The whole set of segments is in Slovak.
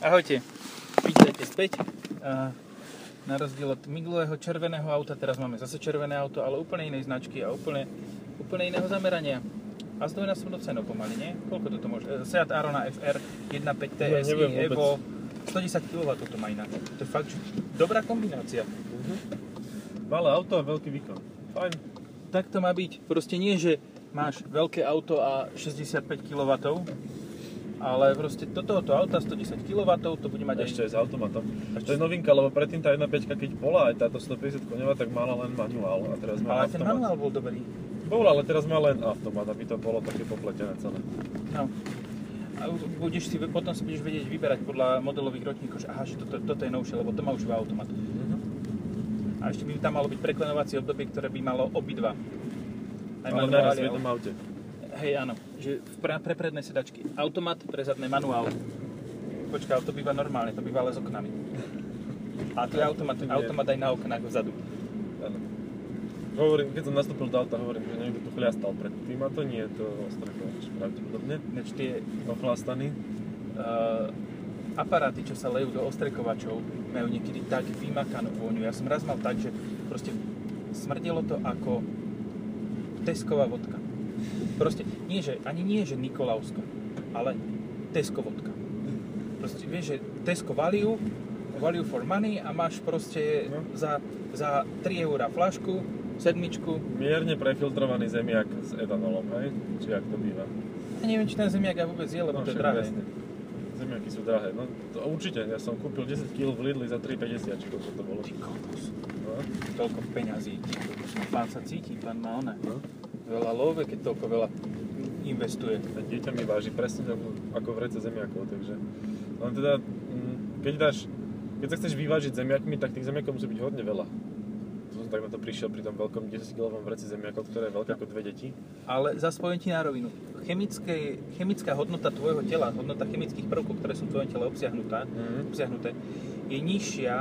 Ahojte, vítajte späť. A na rozdiel od minulého červeného auta, teraz máme zase červené auto, ale úplne inej značky a úplne, úplne iného zamerania. A zdvojnásobnú cenu pomaly, nie? Koľko toto môže? E, Seat Arona FR 1.5 Ja TSI neviem vôbec. Evo 110 kW to má inak. To je fakt, že dobrá kombinácia. Malé auto a veľký výkon. Fajn. Tak to má byť. Proste nie, že máš veľké auto a 65 kW, ale proste do tohoto auta 110 kW to bude mať Ešte aj... s automatom. To je novinka, lebo predtým tá 1.5, keď bola aj táto 150 koňová, tak mala len manuál a teraz má Ale ten automat. manuál bol dobrý. Bol, ale teraz má len automat, aby to bolo také popletené celé. No. A budeš si, potom si budeš vedieť vyberať podľa modelových ročníkov, že aha, že toto, toto je novšie, lebo to má už iba automat. A ešte by tam malo byť preklenovacie obdobie, ktoré by malo obidva. Aj Ale naraz v jednom aute. Hej, áno. Že pre, pre predné sedačky. Automat, pre zadné manuál. Počkaj, to býva normálne, to býva ale s oknami. A to je automat, automat aj na oknách vzadu. Áno. Hovorím, keď som nastúpil do auta, hovorím, že niekto tu chliastal predtým a to nie je to ostrekovač pravdepodobne. Ináč tie Ochlastaný. uh, aparáty, čo sa lejú do ostrekovačov, majú niekedy tak vymakanú vôňu. Ja som raz mal tak, že proste smrdelo to ako Tesková vodka. Proste nie, že, ani nie, že Nikolausko, ale Tesko vodka. Proste vieš, že Tesco value, value for money a máš proste No. za, za 3 eurá flašku, sedmičku. Mierne prefiltrovaný zemiak s etanolom, hej? Či jak to býva. Ja neviem, či ten zemiak aj vôbec je, lebo to je drahé. jasne. Zemiaky sú drahé. No to určite, ja som kúpil 10 kg v Lidli za 3,50, či koľko to bolo. Ty kokos. No. Toľko peňazí. No, Pán sa cíti, pán má one. No. Veľa love, keď toľko veľa investuje. A dieťa mi váži presne ako, ako v rece zemiakov, takže... Len teda, mm, keď dáš, keď sa chceš vyvážiť zemiakmi, tak tých zemiakov musí byť hodne veľa. To som tak na to prišiel pri tom veľkom 10 kg vreci zemiakov, ktoré je veľké ako dve deti. Ale zase poviem ti na rovinu. Chemické, chemická hodnota tvojho tela, hodnota chemických prvkov, ktoré sú v tvojom tele obsiahnutá, Mhm. obsiahnuté, je nižšia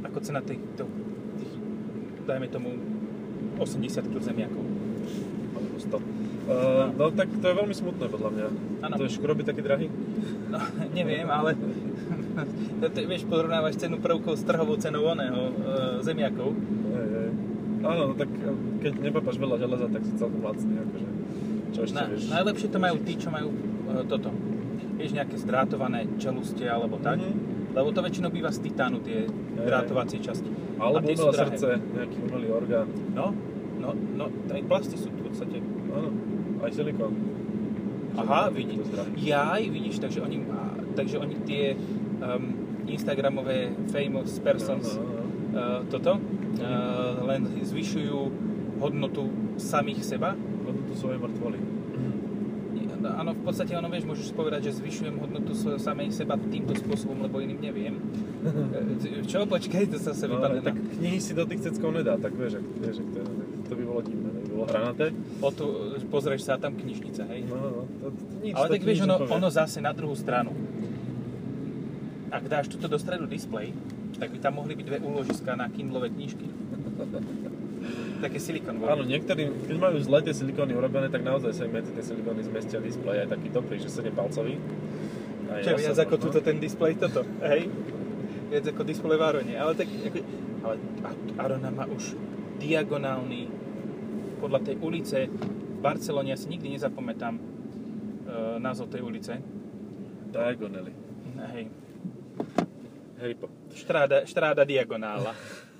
ako cena tých, tých, tých dajme tomu, 80 kg zemiakov. 100. Uh, no tak to je veľmi smutné podľa mňa. Áno. To je škroby taký drahý? No, neviem, ale to, vieš, porovnávaš cenu prvkov s trhovou cenou oného, e, zemiakov. Hej, hej. Áno, no tak eh, keď nepapáš veľa železa, tak si celkom lacný, akože. Čo ešte Na, vieš? najlepšie to majú tí, čo majú e, toto. Vieš, nejaké zdrátované čelustie alebo tak. Mhm. Lebo to väčšinou býva z titánu tie drátovacie časti. Alebo umelé srdce, nejaký umelý orgán. No, no, no, aj plasty sú v podstate. Áno, aj silikón. Aha, vidíš. Jaj, vidíš, takže oni, takže oni tie um, Instagramové famous persons Áno, áno. uh, toto uh, len zvyšujú hodnotu samých seba. Hodnotu svojej mŕtvoly. No, Áno, v podstate ono, vieš, môžeš povedať, že zvyšujem hodnotu svojho samej seba týmto spôsobom, lebo iným neviem. E, Čo? Počkaj, to sa sa No, tak knihy si do tých ceckov nedá, tak vieš, ak, vieš ak to, je, tak to by bolo divné, to by bolo hranaté. O tu, pozrieš sa, a tam knižnica, hej? No, no, no, to, to, nič, Ale to tak vieš, ono, ono zase na druhú stranu. Ak dáš tuto do stredu displej, tak by tam mohli byť dve úložiská na Kindlové knižky. Také silikonové. Áno, niektorí, keď majú zle tie silikóny urobené, tak naozaj sa im medzi tie silikóny zmestia displej, aj taký dobrý, že 7 palcový. Čo, viac ako tuto ten displej toto, hej? Viac ako displej v Arone, ale tak, ako, ale Arona má už diagonálny, podľa tej ulice v Barcelone, ja si nikdy nezapamätám e, názov tej ulice, Diagonally. hej, Heripo. Štráda, Štráda diagonála.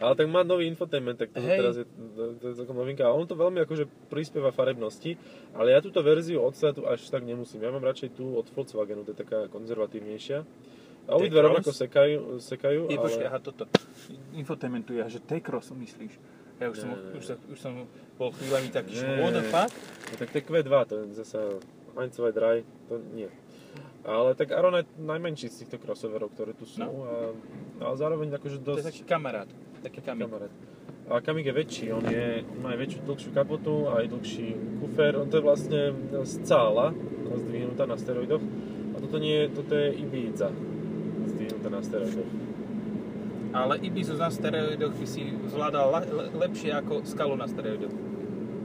Ale tak má nový infotainment, tak to teraz je, to, to je celkom novinka. A on to veľmi akože prispieva farebnosti, ale ja túto verziu od Seatu až tak nemusím. Ja mám radšej tú od Volkswagenu, to je taká konzervatívnejšia. A obidve rovnako sekajú, sekajú Je, ale... počkaj, aha, toto. Infotainmentu ja, že T-Cross myslíš. Ja už, som, Ne, ne, ne. už, sa, už som bol chvíľami taký, že what the fuck? No, tak to je Q2, to je zase Heinzové Dry, to nie. Ale tak Aron je najmenší z týchto crossoverov, ktoré tu sú. No. A, ale zároveň akože To je dosť taký kamarát. Taký kamik. kamarát. A Kamik je väčší, on, je, má aj väčšiu, dlhšiu kapotu, aj dlhší kufer. On to je vlastne scála zdvihnutá na steroidoch. A toto nie je, toto je Ibiza zdvihnutá na steroidoch. Ale Ibizu na steroidoch by si zvládal le, lepšie ako skalu na steroidoch.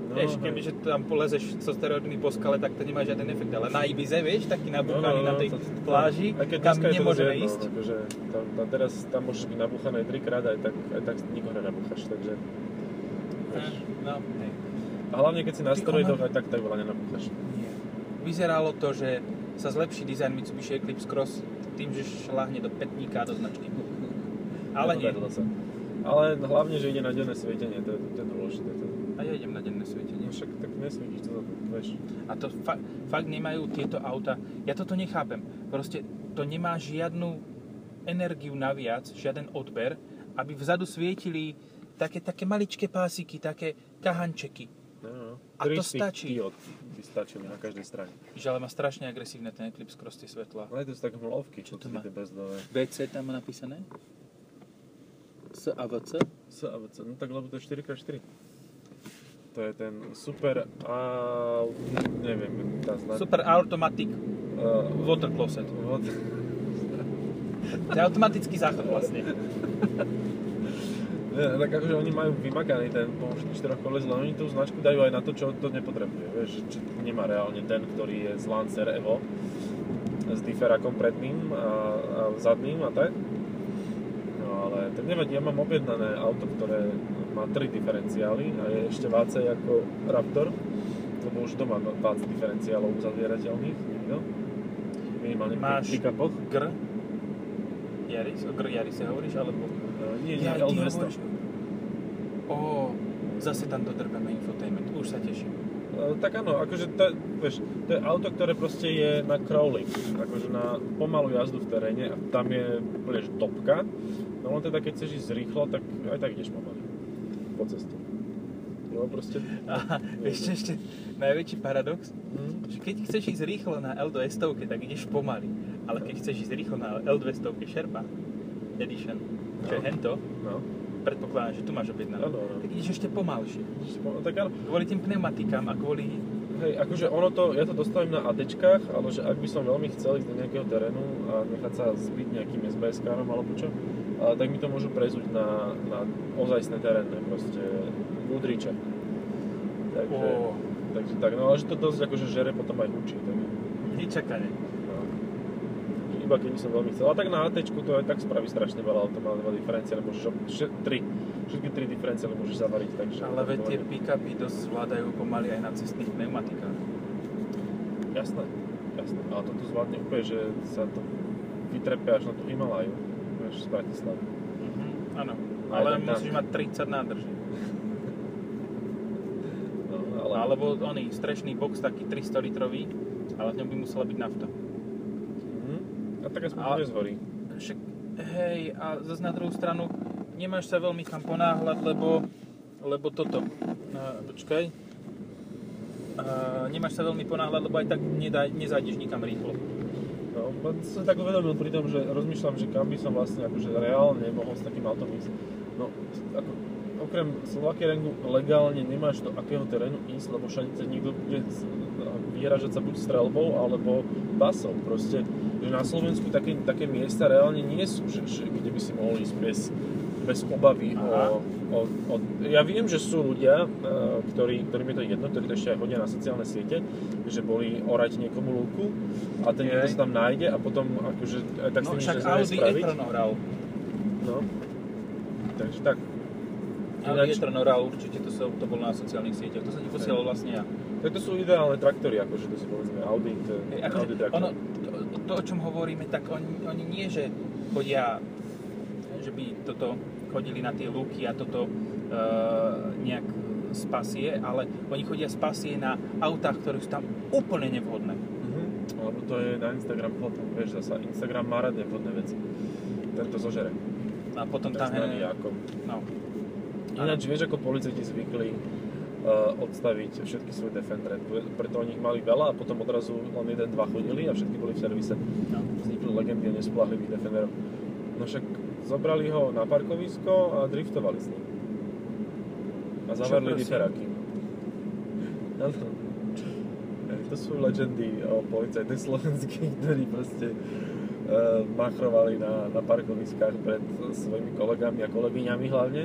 No vieš, kebyže tam polezeš so steroidmi po skale, tak to nemá žiaden efekt. Ale na Ibize, vieš, taký nabúchaný na tej No, to- to- pláži, aj keď to nemôžeme ísť. Akože, tam, tam teraz tam môžeš byť nabúchaný trikrát, aj tak, aj tak nikoho nenabúchaš, takže... Vieš. No, hej. A hlavne keď si na steroidoch, aj tak tak veľa nenabúchaš. Nie. Vyzeralo to, že sa zlepší dizajn Mitsubishi Eclipse Cross tým, že šláhne do petníka do značky. Ale nie. Ale hlavne, že ide na denné svietenie, to je, to je dôležité. To, A ja idem na denné svietenie. no však tak nesvietíš, to vieš. A to fa- fakt nemajú tieto auta. Ja toto nechápem. Proste to nemá žiadnu energiu naviac, žiaden odber, aby vzadu svietili také, také maličké pásiky, také kahančeky. No, no. A to z stačí. diód by stačili na každej strane. Že ale má strašne agresívne ten Eclipse Cross, tie svetlá. Ale to sú také mlovky, Čo to má? bezdové. BC tam má napísané? S a VC? S a VC, no tak lebo to je 4x4. To je ten super, a neviem, tá značka. Super Automatic Uh, Water Closet. od, To je automatický záchod vlastne. Ne, tak akože oni majú vymakaný ten použitý štyrokolesí, len oni tú značku dajú aj na to, čo to nepotrebuje. Vieš, či nemá reálne ten, ktorý je z Lancer Evo s diferakom predným a, a zadným a tak. No ale tak nevadí, ja mám objednané auto, ktoré má tri diferenciály a je ešte vácej ako Raptor, lebo už doma má 20 diferenciálov uzavrierateľných, nikto. Minimálne Máš- pri pick-upoch. Gr. Yaris? O Gr Yaris hovoríš? Alebo... Uh, nie, nie, Ja, ty L200. hovoríš- Ó, zase tam dodrbeme infotainment. Už sa teším. E, Tak áno, akože to, vieš, to je auto, ktoré proste je na crawling, akože na pomalú jazdu v teréne a tam je že topka. No len teda keď chceš ísť rýchlo, tak aj tak ideš pomaly po ceste. No proste... A vieš čo ešte najväčší paradox? Hm, Že keď chceš ísť rýchlo na L200, tak ideš pomaly. Ale keď chceš ísť rýchlo na L200 Sherpa Edition, čo je No. hento, no, predpokladám, že tu máš objednané, Áno, áno. tak ideš ešte pomalšie. no, tak áno, Kvôli tým pneumatikám a kvôli... hej, akože ono to, ja to dostavím na ATčkách, ale že ak by som veľmi chcel ísť do nejakého terénu a nechať sa zbiť nejakým SBS károm alebo čo, a tak mi to môžu prezúť na, na ozajstné terénne, proste Goodricha. Takže, Ó, takže tak, no ale že to dosť akože žere potom aj hučí, tak nečakane. Iba keď by som veľmi chcel. A tak na ATčku to aj tak spraví strašne veľa, to má dva diferenciály, môžeš, vše- tri, všetky tri diferenciály môžeš zavariť, takže... Ale veď tie pick-upy dosť zvládajú pomaly aj na cestných pneumatikách. Jasné, jasné. Ale toto zvládne úplne, že sa to vytrepe až na tú Himalaju, vieš, z Bratislavy. Mhm, áno. Aj Ale tak musíš tak. mať 30 nádrží. No, ale... Alebo oný strešný box taký 300 litrový, ale v ňom by musela byť nafta. Tak aspoň A- nezhorí. Však, hej, a zase na druhú stranu nemáš sa veľmi kam ponáhľať, lebo, lebo toto, uh, počkaj, uh, nemáš sa veľmi ponáhľať, lebo aj tak nedá, nezájdeš nikam rýchlo. No, len som tak uvedomil pri tom, že rozmýšľam, že kam by som vlastne akože reálne mohol s takým autom ísť. No, ako, okrem Slovakia Rangu legálne nemáš do akého terénu ísť, lebo všade ťa niekto bude vyhražať sa buď strelbou, alebo basou. Proste, že na Slovensku také, také miesta reálne nie sú, že, že, kde by si mohol ísť bez, bez obavy o, o, o... Ja viem, že sú ľudia, eh, ktorí, ktorým je to jedno, ktorí to ešte aj hodia na sociálne siete, že boli orať niekomu lúku a ten niekto sa tam nájde a potom akože aj tak No však Audi e-tron oral. No. Takže tak. Audi e-tron oral, určite to, sa, to bolo na sociálnych sieťach, to sa ti posielal vlastne ja. Tak to sú ideálne traktory, akože to sú povedzme Audi, to je Hej, Audi akože traktor. ono, to, to, o čom hovoríme, tak oni, oni nie, že chodia, že by toto chodili na tie lúky a toto uh, nejak spasie, ale oni chodia spasie na autách, ktoré sú tam úplne nevhodné. Mhm. Lebo to je na Instagram foto, vieš zasa, Instagram má rád nevhodné veci. Tento zožere. A potom tam je, ako. no, Ináč vieš, ako policajti zvykli odstaviť všetky svoje Defendere. Pre- Preto oni ich mali veľa a potom odrazu len jeden, dva chodili a všetky boli v servise. no. Vznikli legendy o nespoľahlivých Defenderov. No však zobrali ho na parkovisko a driftovali s ním. A prosím? diferáky. Áno. Hej, To sú legendy o policajtných slovenských, ktorí proste uh, machrovali na, na parkoviskách pred svojimi kolegami a kolegyňami hlavne.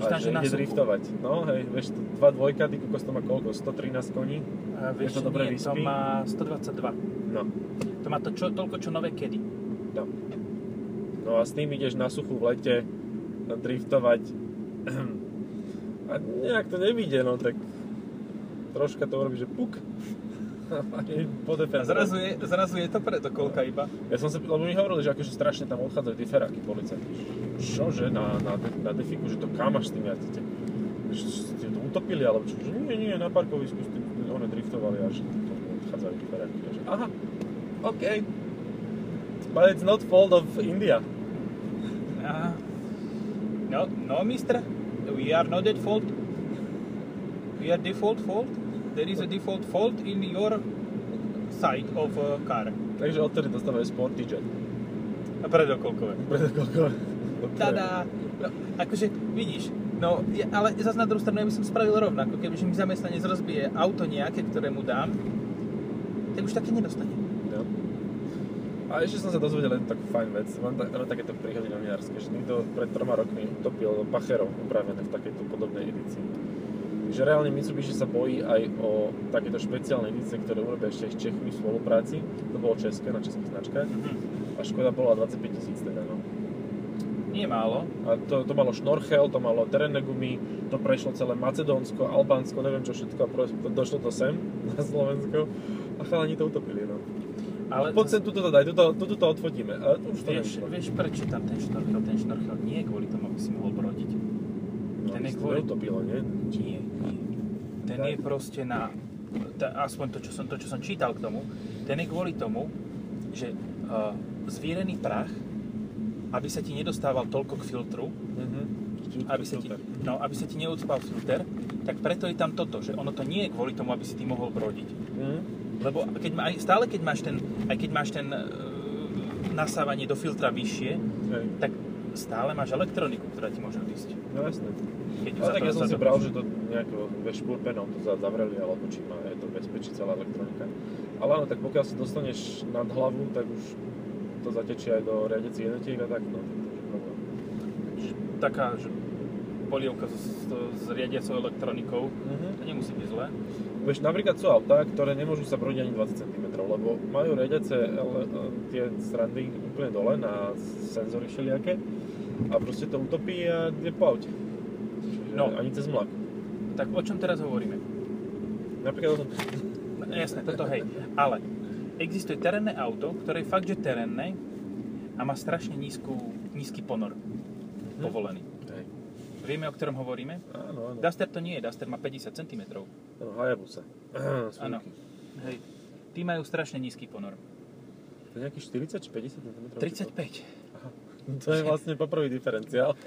A tam, že na suchu. driftovať. No hej, vieš, to 2 dvojka, ty kokos to má koľko? 113 koní? A vieš, to dobre nie, to vyspí? má 122. No. To má to čo, toľko, čo nové kedy. No. no a s tým ideš na suchu v lete driftovať a nejak to nevíde, no tak troška to urobí, že puk zrazu je, zrazu je to preto koľka iba. Ja som sa, lebo mi hovorili, že akože strašne tam odchádzajú tie feráky policajti. Čože na, na, na defiku, že to kam až s tým jazdíte? Že ste to utopili, alebo čo? Že nie, nie, na parkovisku s tým one driftovali a že to odchádzajú tie feráky. Ja, že aha, OK. But it's not fault of India. Aha. No, no, mister. We are not at fault. We are default fault. There is a default fault in your side of a car. Takže odtedy dostávajú Sporty Jet. A predokolkové. Preto koľko... Tada! No, akože, vidíš, no, ja, ale zase na druhú stranu ja by som spravil rovnako. Kebyže mi zamestnanec rozbije auto nejaké, ktoré mu dám, tak už také nedostane. No. A ešte som sa dozvedel jednu takú fajn vec. Mám ta, no, takéto príhody novinárske, že niekto pred troma rokmi utopil Pacherov upravené v takejto podobnej edícii. Že reálne Mitsubishi sa bojí aj o takéto špeciálne edície, ktoré urobia ešte s Čechmi v spolupráci. To bolo české, na českých značkách. Mhm. A Škoda bola 25 tisíc teda, no. Nie málo. A to, to malo šnorchel, to malo terénne gumy, to prešlo celé Macedónsko, Albánsko, neviem čo všetko, a došlo to sem, na Slovensko. A chalani to utopili, no. Ale Poď sem, tuto to daj, tuto, tuto to odfotíme. A to už to vieš, nevyšlo. vieš, prečo tam ten šnorchel? Ten šnorchel nie je kvôli tomu, aby si mohol brodiť. Ten je kvôli- neutopilo, nie? Nie, nie. Ten je proste na... Ta, aspoň to čo, som, to, čo som čítal k tomu, ten je kvôli tomu, že uh, zvírený prach, aby sa ti nedostával toľko k filtru, Mhm. aby sa, ti, no, aby sa ti neudspal filter, tak preto je tam toto, že ono to nie je kvôli tomu, aby si ty mohol brodiť. Mhm. Lebo keď aj- stále keď máš ten, aj keď máš ten uh, nasávanie do filtra vyššie, Hej. tak stále máš elektroniku, ktorá ti môže odísť. No jasné. Keď Ale tak ja som si bral, že to nejako špurpenom to za- zavreli, alebo či má je to bezpečí celá elektronika. Ale áno, tak pokiaľ si dostaneš nad hlavu, tak už to zatečie aj do riadecích jednotiek a tak, no. problém. Taká, že polievka s, s, riadiacou elektronikou, Mhm. to nemusí byť zlé. Vieš, napríklad sú autá, ktoré nemôžu sa brodiť ani 20 cm, lebo majú riadiace tie strandy úplne dole na senzory všelijaké a proste to utopí a je po aute. No. Ani cez mlak. Tak o čom teraz hovoríme? Napríklad o tom, No, jasné, toto hej. Ale existuje terénne auto, ktoré je fakt, že terénne a má strašne nízku, nízky ponor povolený. Hej. Vieme, o ktorom hovoríme? Áno, áno. Duster to nie je, Duster má 50 cm. Áno, Hayabusa. Áno. Hej. Tí majú strašne nízky ponor. To je nejakých 40 či 50 cm? 35. Aha. To je vlastne poprvý diferenciál.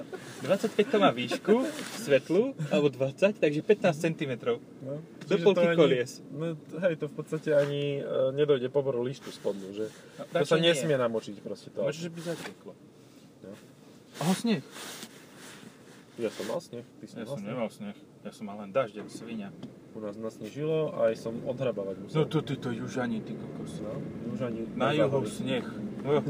25 to má výšku, svetlu, alebo 20, takže 15 cm. No. Do polky to ani- kolies. No, hej, to v podstate ani uh, nedojde poboru lištu spodnú, že No, to sa nie. nesmie namočiť proste to. Môže, že by zateklo. No. Aha, sneh. Ja som mal sneh, ty si Ja mal som nemal sneh. Ja som mal len dažď, ako svinia. U nás nasnežilo a aj som odhrabávať musel. No to ty to južani, ty kokos. No, už ani Na juhu sneh. No.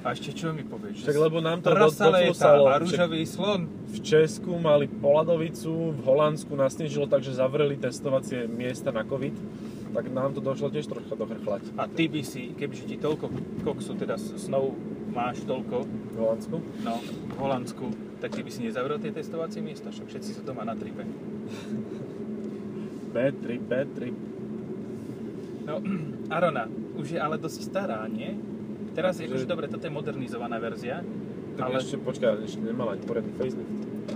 A ešte čo mi povieš? Však lebo nám to do, Trasa lieta doflusalo. a Však rúžový slon. V Česku mali poladovicu, v Holandsku nasnežilo tak, že zavreli testovacie miesta na COVID, tak nám to došlo tiež troška dochrchlať. A ty by si, kebyže ti toľko koksu, teda s- snow máš toľko, V Holandsku? no, v Holandsku, tak ty by si nezavrel tie testovacie miesta, však všetci sú doma na tripe. Bad trip, bad trip. No, Arona, už je ale dosť stará, nie? Teraz je Že- akože dobre, toto je modernizovaná verzia, Tak ale, ešte, počkaj, ešte nemala ani poriadny facelift.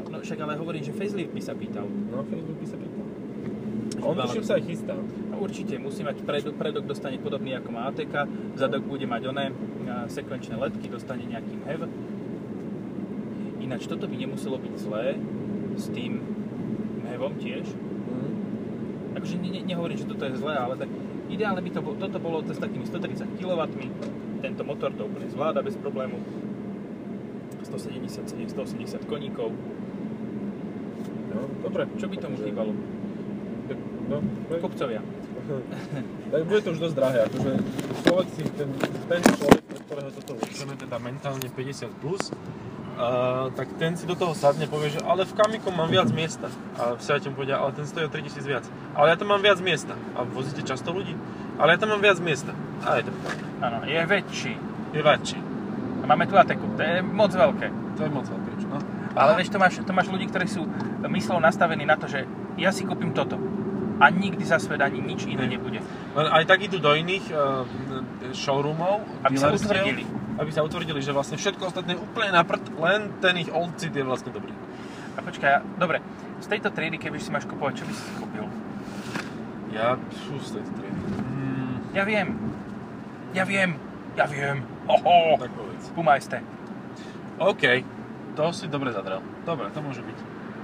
no však ale hovorím, že facelift by sa pýtal. No, Facebook by sa pýtal. On tuším sa aj chystá. No, určite musí mať predok, predok dostane podobný ako má ATK, zadok bude mať oné sekvenčné letky, dostane nejaký hev. Ináč toto by nemuselo byť zlé s tým hevom tiež. Mhm. Akože ne, ne, nehovorím, že toto je zlé, ale tak ideálne by to bolo, toto bolo s takými 130 kW, tento motor to úplne zvláda bez problému. 170, 180 koníkov. No, dobre. Čo by tomu Takže- chýbalo? No, tak, Kopcovia. tak bude to už dosť drahé, akože človek si, ten, ten človek, pre ktorého toto určené, teda mentálne 50 plus, Uh, tak ten si do toho sadne, povie, že ale v Kamiku mám viac miesta. A v Seate mu povedia, ale ten stojí o 3000 viac. Ale ja tam mám viac miesta. A vozíte často ľudí? Ale ja tam mám viac miesta. A je to. Áno, je väčší. Je väčší. A máme tu Ateku, to je moc veľké. To je moc veľké, čo? No. Ale vieš, to máš, to máš ľudí, ktorí sú myslou nastavení na to, že ja si kúpim toto. A nikdy za svet ani nič iné Hej. nebude. Len aj tak idú do iných uh, showroomov, Aby sa utvrdili. Aby sa utvrdili, že vlastne všetko ostatné je úplne na prd, len ten ich old seat je vlastne dobrý. A počkaj, dobre, z tejto triedy, keby si máš kupovať, čo by si kúpil? Ja, fú, z tejto triedy. Ja viem. Ja viem. Ja viem. Hoho. tak povedz. Puma ST. OK, to si dobre zadrel. Dobre, to môže byť.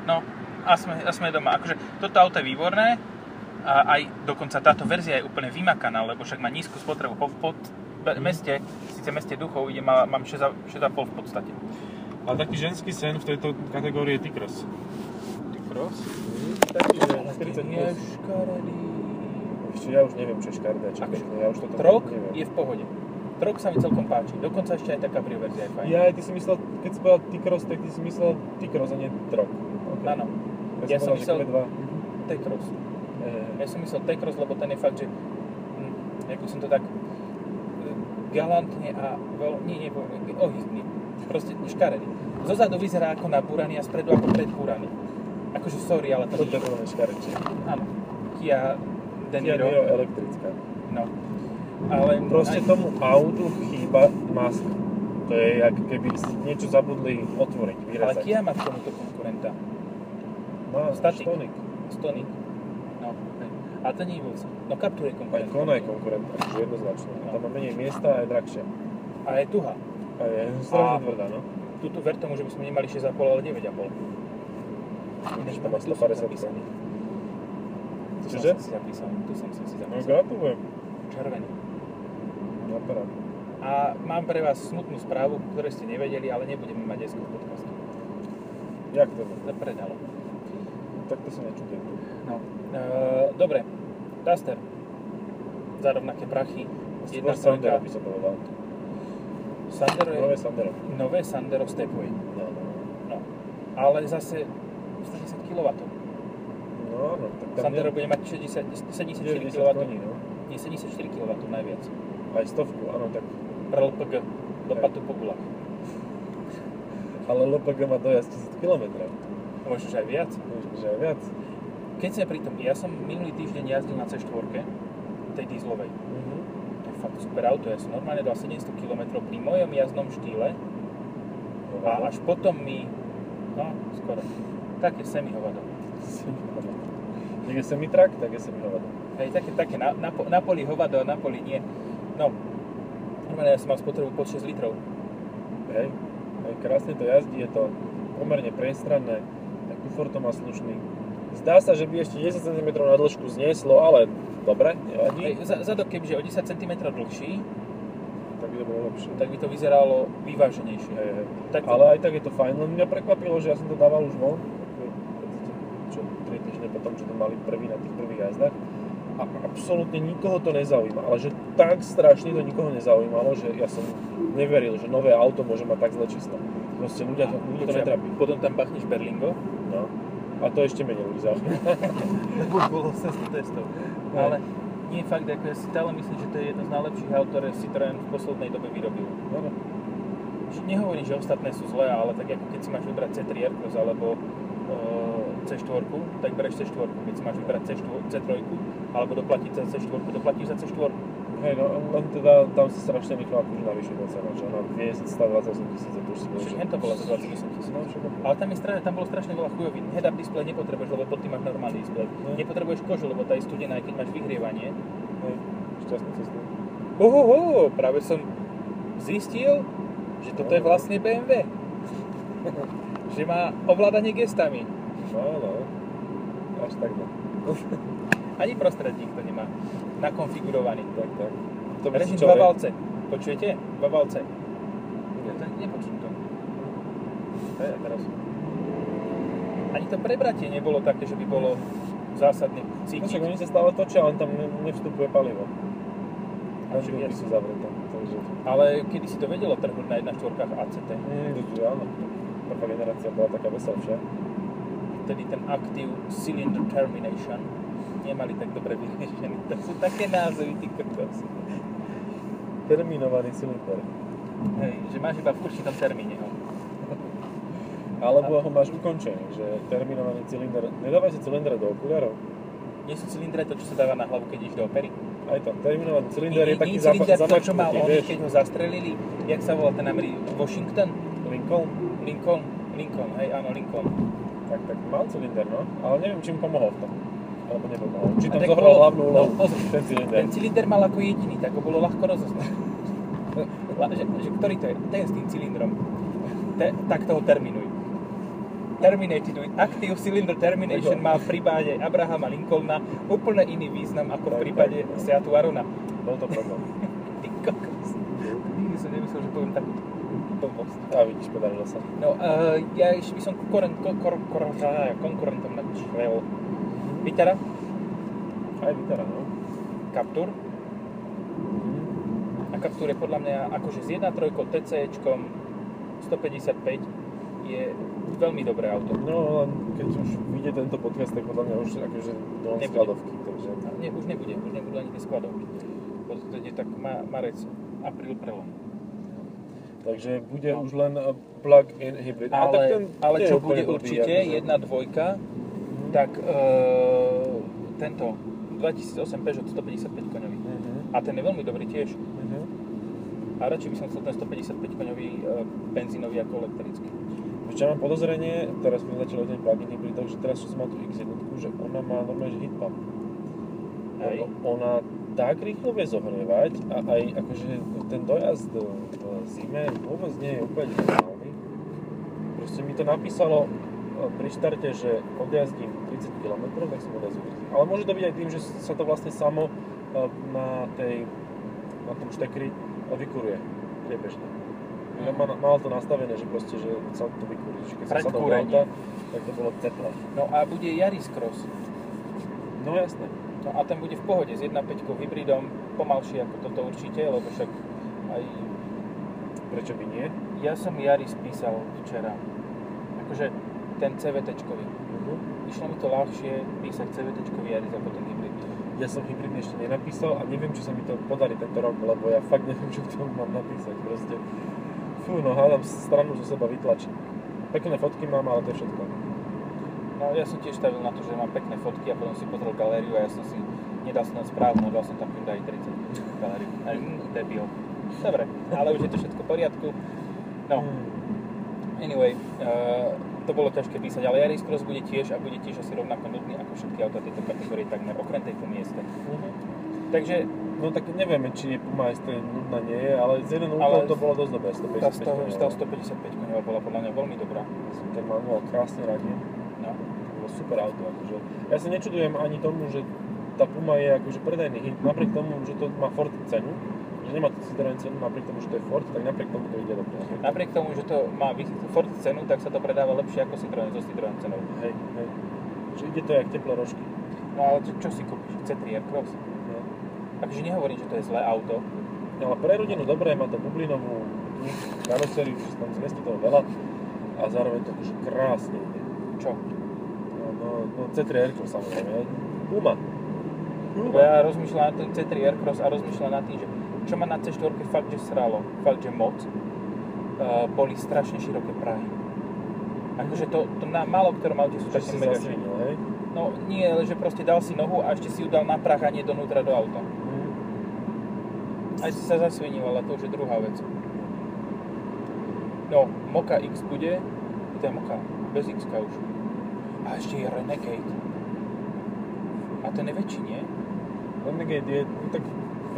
No, a sme, a sme doma. Akože toto auto je výborné, a aj dokonca táto verzia je úplne vymakaná, lebo však má nízku spotrebu. Po, po be- meste, síce meste duchov, ide, má, mám 6,5 v podstate. A taký ženský sen v tejto kategórii je T-Cross. Cross? Taký, že Je 40 plus. Škaredý. Ešte ja už neviem, čo je škaredé, čo pekné, ja už toto Trok neviem. je v pohode. Trok sa mi celkom páči. Dokonca ešte aj tá cabrio verzia je fajn. Ja, ty si myslel, keď si povedal T-Cross, tak ty si myslel T-Cross a nie Trok. Okay. Áno, Ja som myslel- T-Cross. Eh, Ja som myslel T-Cross, lebo ten je fakt, že... Hm, ako som to tak... e, Galantne a veľ... Nie, nie, ohydný. Proste škaredý. Zozadu vyzerá ako nabúraný a spredu ako predbúraný. Akože sorry, ale to... to je to škarečie. Áno. Kia Kia Deniro. Niro elektrická. No. Ale... Proste aj- tomu autu chýba maska. To je, ako keby si niečo zabudli otvoriť, Ale vyrezať. Kia má k tomuto konkurenta. Má Statik. Stonic. Stonic. No, hej. Ale to nie je vôbec. No Captur je Aj konkurent. Kona je konkurent, akože jednoznačne. No. Tam má menej miesta a je drahšia. A je tuha. A je strašne A- tvrdá, no. Tuto ver tomu, že by sme nemali 6,5, ale 9,5. Že tam má Tu som 150 zapísaný. Tu Čože? som si zapísal. Tu som si si No zapísal. gratulujem. Červený. Na parad. A mám pre vás smutnú správu, ktoré ste nevedeli, ale nebudeme mať dneska v podcaste. Jak to? Zapredalo. Tak to sa nečudujem. No. E, dobre. Duster. Za rovnaké prachy. Jedna Skôr Sandero by som povedal. Sandero je... Nové Sandero. Nové Sandero Stepway. No, no. No. Ale zase 110 kW. No áno, tak tam Sandero bude mať 60, 74 90 kW. koní, no. Nie, 74 kW najviac. Aj stovku, áno, tak. Pre LPG. Dopadu po gulách. Ale LPG má dojazd 1000 km. Možno, že aj viac. Možno, že aj viac. Keď sme pri tom, ja som minulý týždeň jazdil na C4, tej dieselovej. Mhm. To je fakt super auto, ja som normálne dal 700 km pri mojom jazdnom štýle a až potom mi, no skoro, také semi-hovado. Tak je semitrak, tak je semihovado. Hej, také, také na, na, na poli hovado, na poli nie. No, normálne ja som mal spotrebu pod 6 litrov. Hej. Hej, krásne to jazdí, je to pomerne priestranné, tak kufor to má slušný. Zdá sa, že by ešte 10 cm na dĺžku znieslo, ale dobre, nevadí. Hej, za- zadok kebyže o 10 cm dlhší, Tak by to bolo lepšie. tak by to vyzeralo vyváženejšie. Hej, hej. Tak to- Ale aj tak je to fajn, len mňa prekvapilo, že ja som to dával už von, 3 týždne potom, čo to mali prvý na tých prvých jazdách. A absolútne nikoho to nezaujíma, ale že tak strašne to nikoho nezaujímalo, že ja som neveril, že nové auto môže mať tak zle čisto. Proste ľudia to, ľudia to netrapí. Potom tam pachneš Berlingo, No. A to ešte menej ľudí zaujíma. lebo bolo 800 testov. Ale nie fakt, ako ja si stále myslím, že to je jedno z najlepších aut, ktoré Citroën v poslednej dobe vyrobil. No, no. Že Nehovorím, že ostatné sú zlé, ale tak ako keď si máš vybrať C3 Aircross alebo uh, C4, tak bereš C4. Keď si máš vybrať C4, C3 alebo doplatiť za C4, doplatíš za C4. Hej, no len teda tam sa strašne rýchlo akože navyšuje tá cena, ona vie 128 tisíc tu už si Však že... hen to bolo za 28 tisíc. No, Ale tam, je stra- tam bolo strašne veľa chujovín. Head-up display nepotrebuješ, lebo pod tým máš normálny display. No. Nepotrebuješ kožu, lebo tá je studená, aj keď máš vyhrievanie. Hej, šťastnú cestu. Ohoho, práve som zistil, že toto je vlastne BMW. že má ovládanie gestami. No, no. Až tak, no. Ani prostredník to nemá nakonfigurovaný. Tak, tak. To Režim dva valce. Počujete? Dva valce. Nie. To nepočuť to. To je teraz. Ani to prebratie nebolo také, že by bolo zásadne No cítiť. však oni sa stále točia, len tam ne- nevstupuje palivo. A že sú zavreté, takže... Ale kedy si to vedelo trhnúť na 1.4 ACT? Mm, áno. prvá generácia bola taká veselšia. Vtedy ten Active Cylinder Termination nemali tak dobre vyriešený. To sú také názvy, ty kokos. Terminovaný cylinder. Hej, že máš iba v určitom termíne ho. Alebo ho máš ukončený, že terminovaný cylinder. Nedávaj si cylinder do okuliarov. Nie sú cylindre to, čo sa dáva na hlavu, keď ideš do opery? Aj tam, terminovaný cylinder je taký cylinder, to, čo mal on, keď ho zastrelili. Jak sa volal ten Ameri... Washington? Lincoln? Lincoln? Lincoln, hej, áno, Lincoln. Tak, tak mal cylinder, no. Ale neviem, či mu pomohol v tom. Alebo nepomohol. Či tam zohral bolo- hlavnú no, úlohu pozri, ten cylinder. Ten cylinder mal ako jediný, tak ho bolo ľahko rozoznať. Že, že, ktorý to je? Ten s tým cylindrom. Te, tak toho terminuj. Terminated with Active Cylinder Termination má v prípade Abrahama Lincolna úplne iný význam ako v prípade Seatu Arona. Bol to problém. Ty kokos. Nikdy som nemyslel, že poviem takú blbosť. A vidíš, podarilo sa. No, uh, ja ešte by som konkurent, kon, kon, kon, konkurentom načrel. Vitara, Aj vytara, no. Captur. A Captur je podľa mňa akože s 1.3 TCčkom 155 je veľmi dobré auto. No, len keď už vyjde tento podcast, tak podľa mňa už akože do skladovky, takže... A nie, už nebude, už nebudú ani tie skladovky. Je tak ma, marec, apríl prelom. Takže bude No. už len uh, plug-in hybrid. A tak Ale, ten ale čo bude určite, akože. jedna dvojka, Mhm. tak e, tento 2008 Peugeot 155 koňový. Mhm. A ten je veľmi dobrý tiež. Mhm. A radšej by som chcel ten 155 koňový e, benzínový ako elektrický. Ešte mám podozrenie, teraz sme začali o ten plug-in hybridoch, že teraz čo som mal tú X1, že ona má normálne heat pump. Ona tak rýchlo vie zohrievať a aj akože ten dojazd v zime vôbec nie je úplne normálny. Proste mi to napísalo e, pri štarte, že odjazdím 30 km, tak som odjazdil 30 Ale môže to byť aj tým, že sa to vlastne samo e, na tej, na tom štekri vykuruje priebežne. Ja mal, mal to nastavené, že proste, že sa to vykurí. Že keď som sadol do auta, tak to bolo teplé. No a bude Yaris Cross. No jasné. No a ten bude v pohode s 1.5 hybridom, pomalší ako toto určite, lebo však aj Prečo by nie? ja som Yaris písal včera. Akože ten CVT-čkový. Išlo mi to ľahšie písať CVT-čkový Yaris ako ten hybrid. Ja som hybridný ešte nenapísal a neviem, či sa mi to podarí tento rok, lebo ja fakt neviem, čo k tomu mám napísať. Proste, fú, no hádam stranu zo seba vytlačiť. Pekné fotky mám, ale to je všetko. No ja som tiež stavil na to, že mám pekné fotky a potom si pozrel galériu a ja som si nedal som tam správnu, dal som tam Hyundai 30 galériu. Mm, debil. Dobre, ale už je to všetko v poriadku. No, anyway, uh, to bolo ťažké písať, ale Yaris Cross bude tiež a bude tiež asi rovnako nudný ako všetky auta tejto kategórie takmer, okrem tejto mieste. Mhm. Takže No tak nevieme, či je Puma S nudná nie je, ale z jeden úkol to bolo dosť dobré. tá 155 stav, koňov. stav 155 koňová bola podľa mňa veľmi dobrá. Ten manuál krásne radie. No. Super auto. Akože. Ja sa nečudujem ani tomu, že tá Puma je akože predajný hit, napriek tomu, že to má Ford cenu, že nemá to Citroen cenu, napriek tomu, že to je Ford, tak napriek tomu to ide dobre. Napriek tomu, že to má Ford cenu, tak sa to predáva lepšie ako Citroen so Citroen cenou. Hej, hej. Že ide to jak teplé rožky. No ale čo, čo si kúpiš? C3 Aircross? No. Takže nehovorím, že to je zlé auto. Ale pre rodinu dobré, má to bublinovú tú karosériu, že tam zmestí toho veľa a zároveň to už krásne ide. Čo? No, no, no C3 Aircross samozrejme. Puma. Lebo ja rozmýšľam na ten C3 Aircross a rozmýšľam nad tým, že čo ma na C4 fakt, že sralo, fakt, že moc, uh, boli strašne široké prahy. Akože to, to na málo ktorom aute sú také mega hej? No nie, ale že proste dal si nohu a ešte si ju dal na prach a nie donútra do auta. Mm. Aj si sa zasvinil, ale to už je druhá vec. No, Moka X bude, to je Moka, bez X už. A ešte je Renegade. A ten je väčší, nie? Renegade je, no tak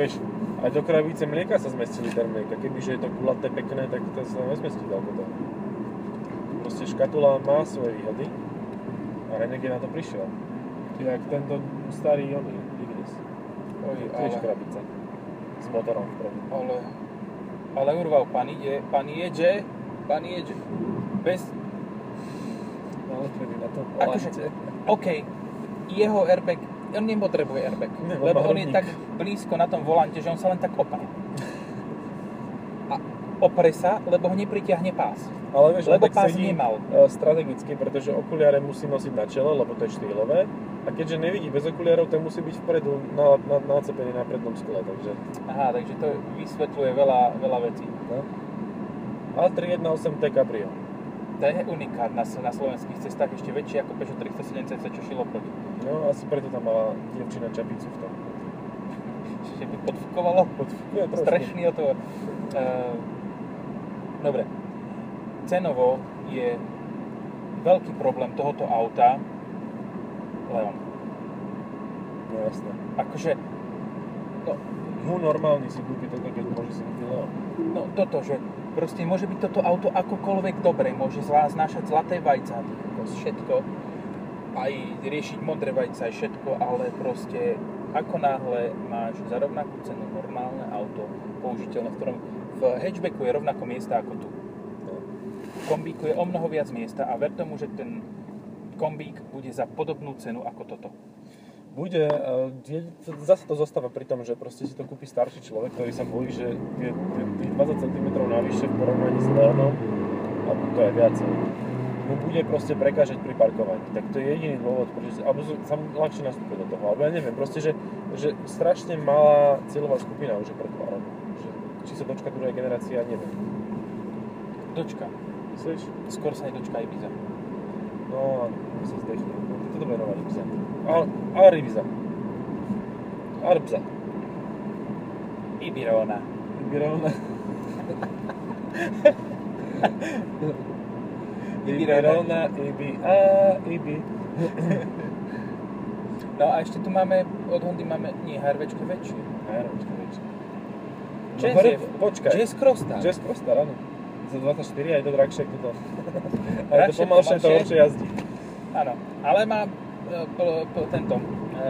vieš, aj do krabice mlieka sa zmestí liter mlieka. Kebyže je to kulaté, pekné, tak to sa nezmestí toľko toho. Proste škatula má svoje výhody a Renegade na to prišiel. To jak tento starý oný, Ignis. Oj, Tiež ale, krabica. S motorom vpredu. ale, ale urval, pán ide, pán jedzie, pán jedzie. Bez, Nalepený na to Akože- OK, jeho airbag, on nepotrebuje airbag, Ne, on lebo on je tak blízko na tom volante, že on sa len tak opne. A opre sa, lebo ho nepritiahne pás. Ale vieš, Lebo pás sedí nemal. e, strategicky, pretože okuliare musí nosiť na čele, lebo to je štýlové. A keďže nevidí bez okuliarov, tak musí byť vpredu na, na, nacepený na prednom skle, takže... Aha, takže to vysvetľuje veľa, veľa vecí. No. A 318T Cabrio. To je unikát na, na slovenských cestách, ešte väčší ako Peugeot 307 cc, čo šilo proti. No, asi preto tam mala dievčina čapicu v tom. Čiže by podfukovalo. Podfukuje trošku. Strašný o to. Uh, dobre. Cenovo je veľký problém tohoto auta Leon. No jasné. Akože, no, Mu normálny si kúpi toto, keď môže si kúpiť Leon. no toto, že proste môže byť toto auto akokoľvek dobre, môže zvá- znášať zlaté vajca, všetko, aj riešiť modré vajca, aj všetko, ale proste ako náhle máš za rovnakú cenu normálne auto použiteľné, v ktorom v hatchbacku je rovnako miesta ako tu. Kombíku je o mnoho viac miesta a ver tomu, že ten kombík bude za podobnú cenu ako toto. Bude, je, to- zase to zostáva pri tom, že proste si to kúpi starší človek, ktorý sa bojí, že je, je tých 20 cm navyše v porovnaní s Leonom, a to je viacej, mu bude proste prekážať pri parkovaní. Tak to je jediný dôvod, prečo si, alebo sa mu ľahšie nastúpiť do toho. Alebo ja neviem, proste, že, že strašne malá cieľová skupina už je pre tú Aronu. Že, či sa dočka druhej generácia, neviem. Dočka. Myslíš? Skôr sa nedočka Ibiza. No, a sa zdechne. To je dobré nová Ibiza. A, Aribiza. Arbza. Ibirona. Ibirona. Ibirona. Ibi, a, Ibi. No a ešte tu máme, od Hondy máme, nie, HRVčko väčšie. Aeročka, väčšie. Jazz hore, je- počkaj. Jazz Crostar. Jazz Crostar, áno. Za 24 aj to drahšie to. A je to pomalšie, to horšie jazdí. Áno, ale má tento, e,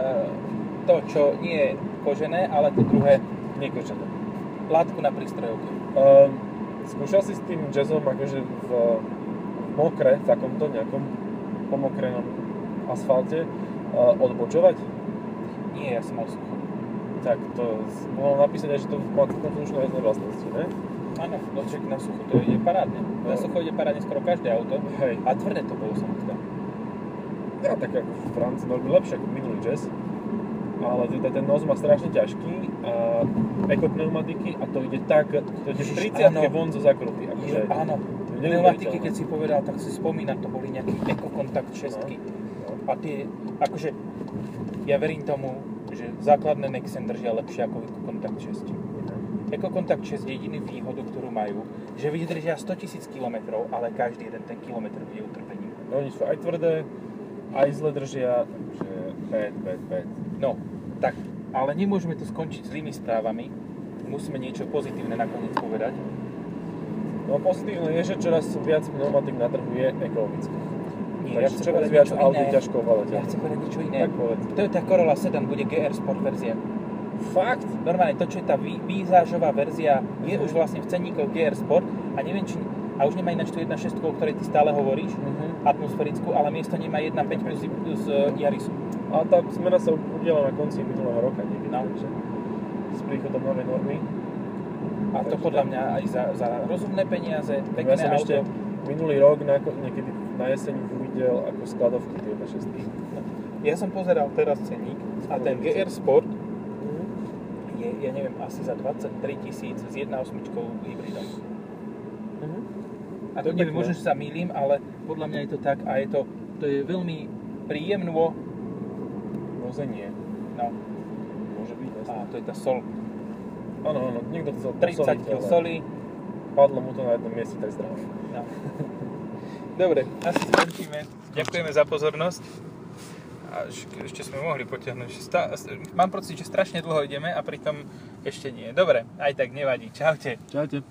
to, čo nie je kožené, ale to druhé, Nekočené. látku na prístrojovke. Um, skúšal si s tým jazzom akože v mokre, v takomto nejakom pomokrenom asfalte uh, odbočovať? Nie, ja som mal sucho. Tak to napísať aj, že to má slušné jazdné vlastnosti, ne? Áno, no na sucho to ide parádne. Na No. sucho ide parádne skoro každé auto. Hej. A tvrdé to bolo sa Ja tak ako v Francii veľmi lepšie ako minulý jazz. Ale teda ten nos má strašne ťažký a ekopneumatiky a to ide tak, to ide v Ježiš, 30 áno. von zo zakruty. Akože, áno, pneumatiky, keď si povedal, tak si spomínam, to boli nejaký ekokontakt šestky. No. A tie, akože, ja verím tomu, že základné Nexen držia lepšie ako ekokontakt 6. Ekokontakt 6 je jediný výhodu, ktorú majú, že vydržia 100 000 km, ale každý jeden ten kilometr bude utrpením. No, oni sú aj tvrdé, aj zle držia, takže bad, bad, bad. No, tak, ale nemôžeme to skončiť zlými správami. Musíme niečo pozitívne nakoniec povedať. No pozitívne je, že čoraz viac pneumatik na trhu je ekologické. Nie, Takže ja čoraz viac niečo aut je iné. ťažko Ja ovládateľných. chcem povedať niečo iné. Tak povedz. Toyota Corolla Sedan bude GR Sport verzia. Fakt? Normálne to, čo je tá vý- výzážová verzia, je Mhm. už vlastne v cenníkoch GR Sport a neviem, či a už nemá ináč tú 1.6, o ktorej ty stále hovoríš, Mhm. atmosférickú, ale miesto nemá 1.5 plus, plus uh, Yarisu. A tá zmena sa udiala na konci minulého roka niekedy, No. takže s príchodom novej normy. A to podľa mňa aj za, za rozumné peniaze, Ja pekné som auto. ešte minulý rok na, niekedy na jeseň uvidel ako skladovky tie 1.6. Ja som pozeral teraz cenník a ten GR Sport Mhm. je, ja neviem, asi za 23 tisíc s 1.8 hybridom. A To neviem, možno, že sa mýlim, ale podľa mňa je to tak a je to, to je veľmi príjemno. Vozenie. No, Môže byť, a to je tá sol. Áno, áno, niekto chcel 30 posoliť, kg soli. Padlo mu to na jednom mieste tak zdravo. No. Dobre, asi skončíme. Ďakujeme za pozornosť. A eš- ešte sme mohli potiahnuť. Sta- mám pocit, že strašne dlho ideme a pritom ešte nie. Dobre, aj tak nevadí. Čaute. Čaute.